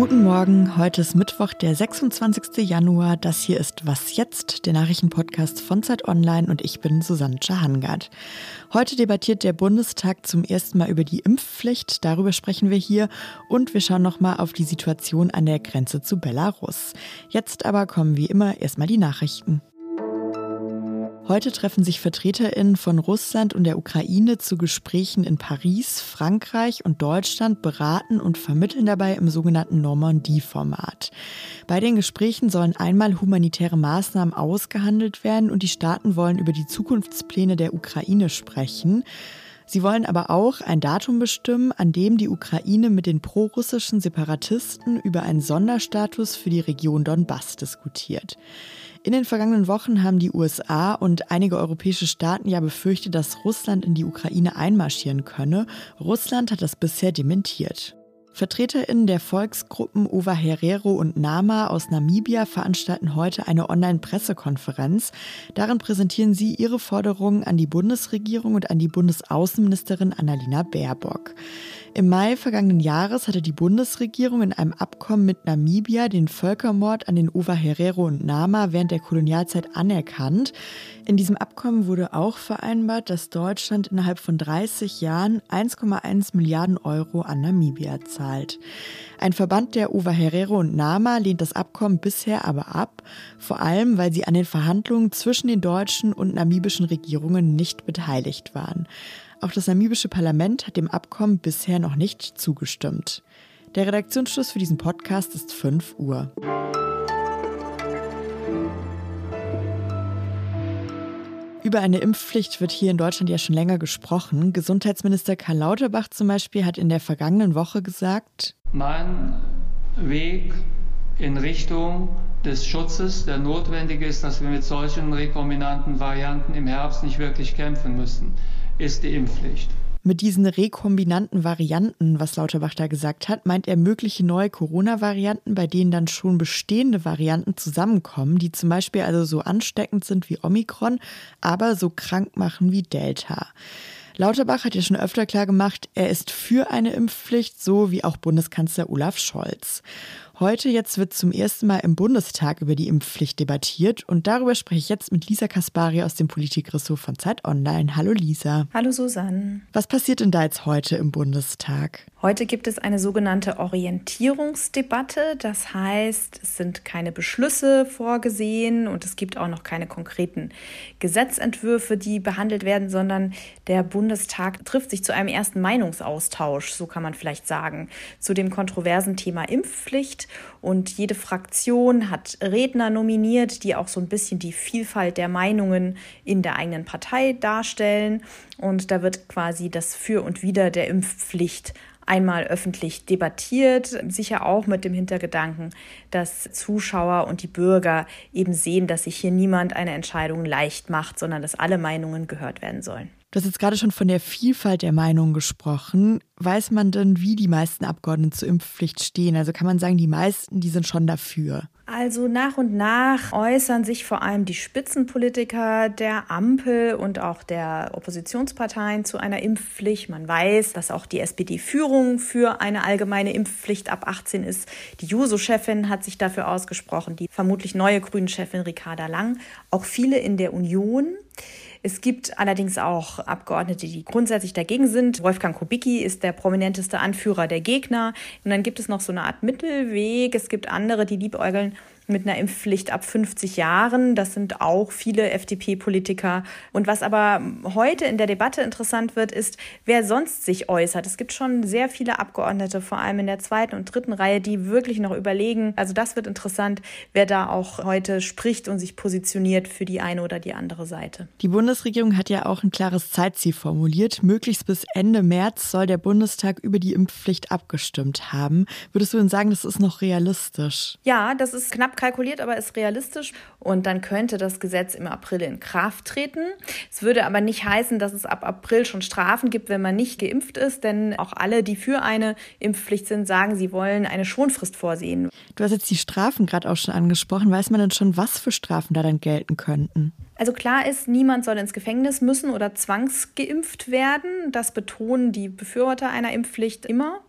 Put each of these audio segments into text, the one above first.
Guten Morgen, heute ist Mittwoch, der 26. Januar. Das hier ist Was jetzt, der Nachrichtenpodcast von Zeit Online und ich bin Susanne Hangard. Heute debattiert der Bundestag zum ersten Mal über die Impfpflicht. Darüber sprechen wir hier und wir schauen nochmal auf die Situation an der Grenze zu Belarus. Jetzt aber kommen wie immer erstmal die Nachrichten. Heute treffen sich VertreterInnen von Russland und der Ukraine zu Gesprächen in Paris, Frankreich und Deutschland beraten und vermitteln dabei im sogenannten Normandie-Format. Bei den Gesprächen sollen einmal humanitäre Maßnahmen ausgehandelt werden und die Staaten wollen über die Zukunftspläne der Ukraine sprechen. Sie wollen aber auch ein Datum bestimmen, an dem die Ukraine mit den prorussischen Separatisten über einen Sonderstatus für die Region Donbass diskutiert. In den vergangenen Wochen haben die USA und einige europäische Staaten ja befürchtet, dass Russland in die Ukraine einmarschieren könne. Russland hat das bisher dementiert. VertreterInnen der Volksgruppen Ova Herero und Nama aus Namibia veranstalten heute eine Online-Pressekonferenz. Darin präsentieren sie ihre Forderungen an die Bundesregierung und an die Bundesaußenministerin Annalena Baerbock. Im Mai vergangenen Jahres hatte die Bundesregierung in einem Abkommen mit Namibia den Völkermord an den Ova Herero und Nama während der Kolonialzeit anerkannt. In diesem Abkommen wurde auch vereinbart, dass Deutschland innerhalb von 30 Jahren 1,1 Milliarden Euro an Namibia zahlt. Ein Verband der Ova Herero und Nama lehnt das Abkommen bisher aber ab, vor allem weil sie an den Verhandlungen zwischen den deutschen und namibischen Regierungen nicht beteiligt waren. Auch das namibische Parlament hat dem Abkommen bisher noch nicht zugestimmt. Der Redaktionsschluss für diesen Podcast ist 5 Uhr. Über eine Impfpflicht wird hier in Deutschland ja schon länger gesprochen. Gesundheitsminister Karl Lauterbach zum Beispiel hat in der vergangenen Woche gesagt, mein Weg in Richtung des Schutzes, der notwendig ist, dass wir mit solchen rekombinanten Varianten im Herbst nicht wirklich kämpfen müssen ist die Impfpflicht. Mit diesen rekombinanten Varianten, was Lauterbach da gesagt hat, meint er mögliche neue Corona-Varianten, bei denen dann schon bestehende Varianten zusammenkommen, die zum Beispiel also so ansteckend sind wie Omikron, aber so krank machen wie Delta. Lauterbach hat ja schon öfter klar gemacht, er ist für eine Impfpflicht, so wie auch Bundeskanzler Olaf Scholz. Heute jetzt wird zum ersten Mal im Bundestag über die Impfpflicht debattiert und darüber spreche ich jetzt mit Lisa Kaspari aus dem Politikressort von Zeit Online. Hallo Lisa. Hallo Susanne. Was passiert denn da jetzt heute im Bundestag? Heute gibt es eine sogenannte Orientierungsdebatte. Das heißt, es sind keine Beschlüsse vorgesehen und es gibt auch noch keine konkreten Gesetzentwürfe, die behandelt werden, sondern der Bundestag trifft sich zu einem ersten Meinungsaustausch, so kann man vielleicht sagen, zu dem kontroversen Thema Impfpflicht. Und jede Fraktion hat Redner nominiert, die auch so ein bisschen die Vielfalt der Meinungen in der eigenen Partei darstellen. Und da wird quasi das Für und Wider der Impfpflicht einmal öffentlich debattiert, sicher auch mit dem Hintergedanken, dass Zuschauer und die Bürger eben sehen, dass sich hier niemand eine Entscheidung leicht macht, sondern dass alle Meinungen gehört werden sollen. Du hast jetzt gerade schon von der Vielfalt der Meinungen gesprochen. Weiß man denn, wie die meisten Abgeordneten zur Impfpflicht stehen? Also kann man sagen, die meisten, die sind schon dafür. Also nach und nach äußern sich vor allem die Spitzenpolitiker der Ampel und auch der Oppositionsparteien zu einer Impfpflicht. Man weiß, dass auch die SPD-Führung für eine allgemeine Impfpflicht ab 18 ist. Die Juso-Chefin hat sich dafür ausgesprochen, die vermutlich neue Grünen-Chefin Ricarda Lang, auch viele in der Union. Es gibt allerdings auch Abgeordnete, die grundsätzlich dagegen sind. Wolfgang Kubicki ist der prominenteste Anführer der Gegner. Und dann gibt es noch so eine Art Mittelweg. Es gibt andere, die liebäugeln mit einer Impfpflicht ab 50 Jahren. Das sind auch viele FDP-Politiker. Und was aber heute in der Debatte interessant wird, ist, wer sonst sich äußert. Es gibt schon sehr viele Abgeordnete, vor allem in der zweiten und dritten Reihe, die wirklich noch überlegen. Also das wird interessant, wer da auch heute spricht und sich positioniert für die eine oder die andere Seite. Die Bundesregierung hat ja auch ein klares Zeitziel formuliert. Möglichst bis Ende März soll der Bundestag über die Impfpflicht abgestimmt haben. Würdest du denn sagen, das ist noch realistisch? Ja, das ist knapp kalkuliert, aber ist realistisch. Und dann könnte das Gesetz im April in Kraft treten. Es würde aber nicht heißen, dass es ab April schon Strafen gibt, wenn man nicht geimpft ist, denn auch alle, die für eine Impfpflicht sind, sagen, sie wollen eine Schonfrist vorsehen. Du hast jetzt die Strafen gerade auch schon angesprochen. Weiß man denn schon, was für Strafen da dann gelten könnten? Also klar ist, niemand soll ins Gefängnis müssen oder zwangsgeimpft werden. Das betonen die Befürworter einer Impfpflicht immer.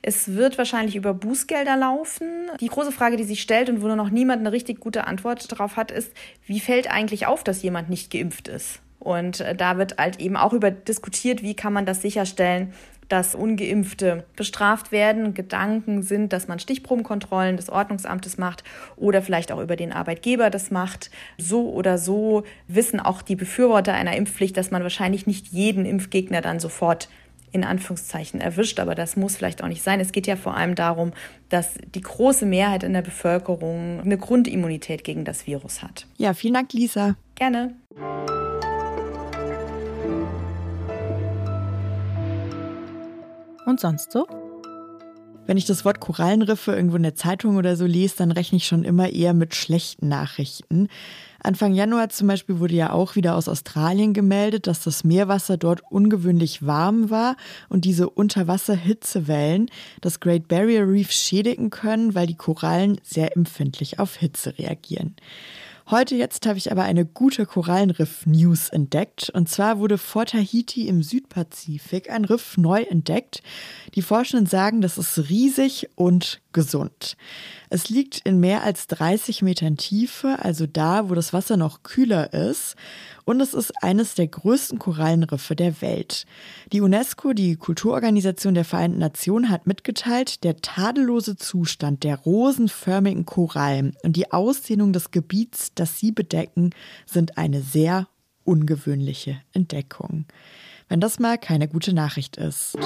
Es wird wahrscheinlich über Bußgelder laufen. Die große Frage, die sich stellt und wo noch niemand eine richtig gute Antwort darauf hat, ist, wie fällt eigentlich auf, dass jemand nicht geimpft ist? Und äh, da wird halt eben auch über diskutiert, wie kann man das sicherstellen, dass ungeimpfte bestraft werden. Gedanken sind, dass man Stichprobenkontrollen des Ordnungsamtes macht oder vielleicht auch über den Arbeitgeber das macht. So oder so wissen auch die Befürworter einer Impfpflicht, dass man wahrscheinlich nicht jeden Impfgegner dann sofort in Anführungszeichen erwischt, aber das muss vielleicht auch nicht sein. Es geht ja vor allem darum, dass die große Mehrheit in der Bevölkerung eine Grundimmunität gegen das Virus hat. Ja, vielen Dank, Lisa. Gerne. Und sonst so? Wenn ich das Wort Korallenriffe irgendwo in der Zeitung oder so lese, dann rechne ich schon immer eher mit schlechten Nachrichten. Anfang Januar zum Beispiel wurde ja auch wieder aus Australien gemeldet, dass das Meerwasser dort ungewöhnlich warm war und diese Unterwasserhitzewellen das Great Barrier Reef schädigen können, weil die Korallen sehr empfindlich auf Hitze reagieren. Heute jetzt habe ich aber eine gute Korallenriff-News entdeckt. Und zwar wurde vor Tahiti im Südpazifik ein Riff neu entdeckt. Die Forschenden sagen, das ist riesig und gesund. Es liegt in mehr als 30 Metern Tiefe, also da, wo das Wasser noch kühler ist. Und es ist eines der größten Korallenriffe der Welt. Die UNESCO, die Kulturorganisation der Vereinten Nationen, hat mitgeteilt, der tadellose Zustand der rosenförmigen Korallen und die Ausdehnung des Gebiets, das sie bedecken, sind eine sehr ungewöhnliche Entdeckung. Wenn das mal keine gute Nachricht ist.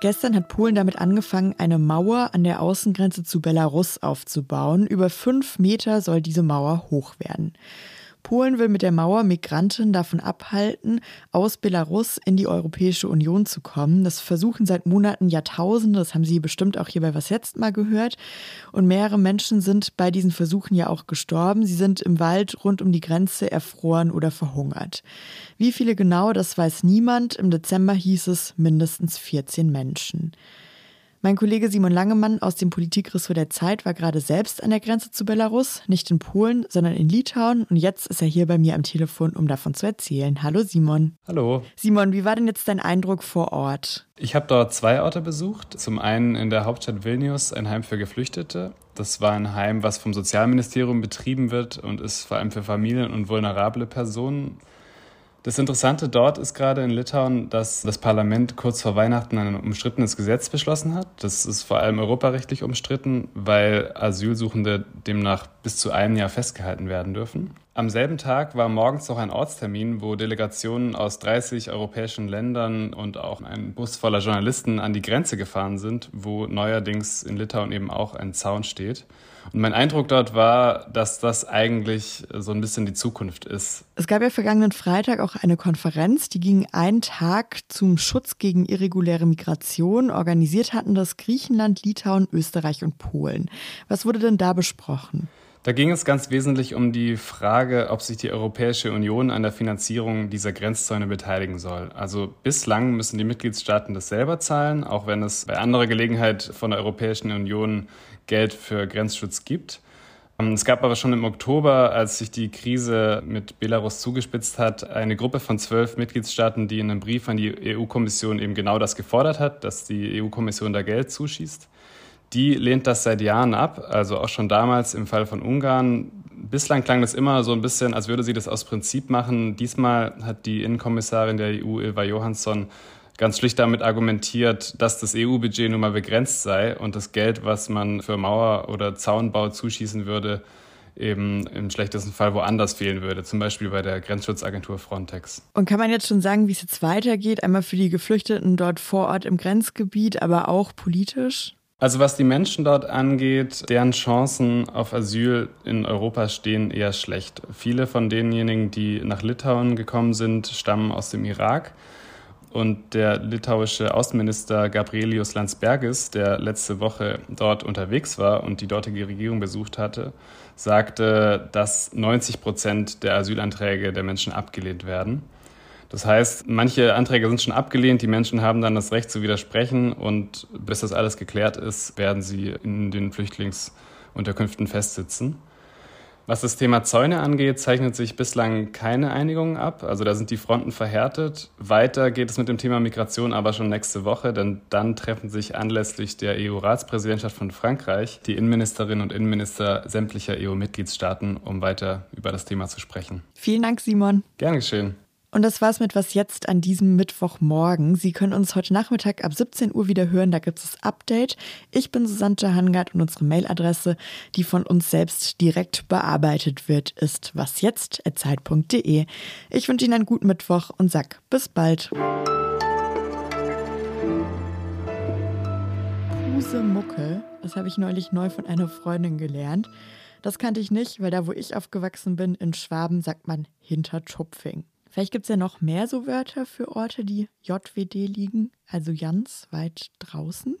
Gestern hat Polen damit angefangen, eine Mauer an der Außengrenze zu Belarus aufzubauen. Über fünf Meter soll diese Mauer hoch werden. Polen will mit der Mauer Migranten davon abhalten, aus Belarus in die Europäische Union zu kommen. Das versuchen seit Monaten Jahrtausende, das haben Sie bestimmt auch hier bei Was jetzt mal gehört. Und mehrere Menschen sind bei diesen Versuchen ja auch gestorben. Sie sind im Wald rund um die Grenze erfroren oder verhungert. Wie viele genau, das weiß niemand. Im Dezember hieß es mindestens 14 Menschen. Mein Kollege Simon Langemann aus dem Politikressort der Zeit war gerade selbst an der Grenze zu Belarus, nicht in Polen, sondern in Litauen. Und jetzt ist er hier bei mir am Telefon, um davon zu erzählen. Hallo Simon. Hallo. Simon, wie war denn jetzt dein Eindruck vor Ort? Ich habe dort zwei Orte besucht. Zum einen in der Hauptstadt Vilnius ein Heim für Geflüchtete. Das war ein Heim, was vom Sozialministerium betrieben wird und ist vor allem für Familien und vulnerable Personen. Das Interessante dort ist gerade in Litauen, dass das Parlament kurz vor Weihnachten ein umstrittenes Gesetz beschlossen hat. Das ist vor allem europarechtlich umstritten, weil Asylsuchende demnach bis zu einem Jahr festgehalten werden dürfen. Am selben Tag war morgens noch ein Ortstermin, wo Delegationen aus 30 europäischen Ländern und auch ein Bus voller Journalisten an die Grenze gefahren sind, wo neuerdings in Litauen eben auch ein Zaun steht. Und mein Eindruck dort war, dass das eigentlich so ein bisschen die Zukunft ist. Es gab ja vergangenen Freitag auch eine Konferenz, die ging einen Tag zum Schutz gegen irreguläre Migration. Organisiert hatten das Griechenland, Litauen, Österreich und Polen. Was wurde denn da besprochen? Da ging es ganz wesentlich um die Frage, ob sich die Europäische Union an der Finanzierung dieser Grenzzäune beteiligen soll. Also bislang müssen die Mitgliedstaaten das selber zahlen, auch wenn es bei anderer Gelegenheit von der Europäischen Union Geld für Grenzschutz gibt. Ähm, es gab aber schon im Oktober, als sich die Krise mit Belarus zugespitzt hat, eine Gruppe von zwölf Mitgliedstaaten, die in einem Brief an die EU-Kommission eben genau das gefordert hat, dass die EU-Kommission da Geld zuschießt. Die lehnt das seit Jahren ab, also auch schon damals im Fall von Ungarn. Bislang klang das immer so ein bisschen, als würde sie das aus Prinzip machen. Diesmal hat die Innenkommissarin der EU, Ilva Johansson, ganz schlicht damit argumentiert, dass das EU-Budget nun mal begrenzt sei und das Geld, was man für Mauer- oder Zaunbau zuschießen würde, eben im schlechtesten Fall woanders fehlen würde, zum Beispiel bei der Grenzschutzagentur Frontex. Und kann man jetzt schon sagen, wie es jetzt weitergeht, einmal für die Geflüchteten dort vor Ort im Grenzgebiet, aber auch politisch? Also was die Menschen dort angeht, deren Chancen auf Asyl in Europa stehen eher schlecht. Viele von denjenigen, die nach Litauen gekommen sind, stammen aus dem Irak. Und der litauische Außenminister Gabrielius Landsbergis, der letzte Woche dort unterwegs war und die dortige Regierung besucht hatte, sagte, dass 90 Prozent der Asylanträge der Menschen abgelehnt werden. Das heißt, manche Anträge sind schon abgelehnt, die Menschen haben dann das Recht zu widersprechen und bis das alles geklärt ist, werden sie in den Flüchtlings Unterkünften festsitzen. Was das Thema Zäune angeht, zeichnet sich bislang keine Einigung ab. Also da sind die Fronten verhärtet. Weiter geht es mit dem Thema Migration aber schon nächste Woche, denn dann treffen sich anlässlich der EU-Ratspräsidentschaft von Frankreich die Innenministerinnen und Innenminister sämtlicher EU-Mitgliedstaaten, um weiter über das Thema zu sprechen. Vielen Dank, Simon. Gern geschehen. Und das war's mit Was jetzt an diesem Mittwochmorgen. Sie können uns heute Nachmittag ab 17 Uhr wieder hören. Da gibt es das Update. Ich bin Susanne Hangard und unsere Mailadresse, die von uns selbst direkt bearbeitet wird, ist wasjetzt.zeit.de. Ich wünsche Ihnen einen guten Mittwoch und sag bis bald. Pusemuckel, das habe ich neulich neu von einer Freundin gelernt. Das kannte ich nicht, weil da, wo ich aufgewachsen bin, in Schwaben, sagt man Hintertupfing. Vielleicht gibt es ja noch mehr so Wörter für Orte, die JWD liegen, also ganz weit draußen.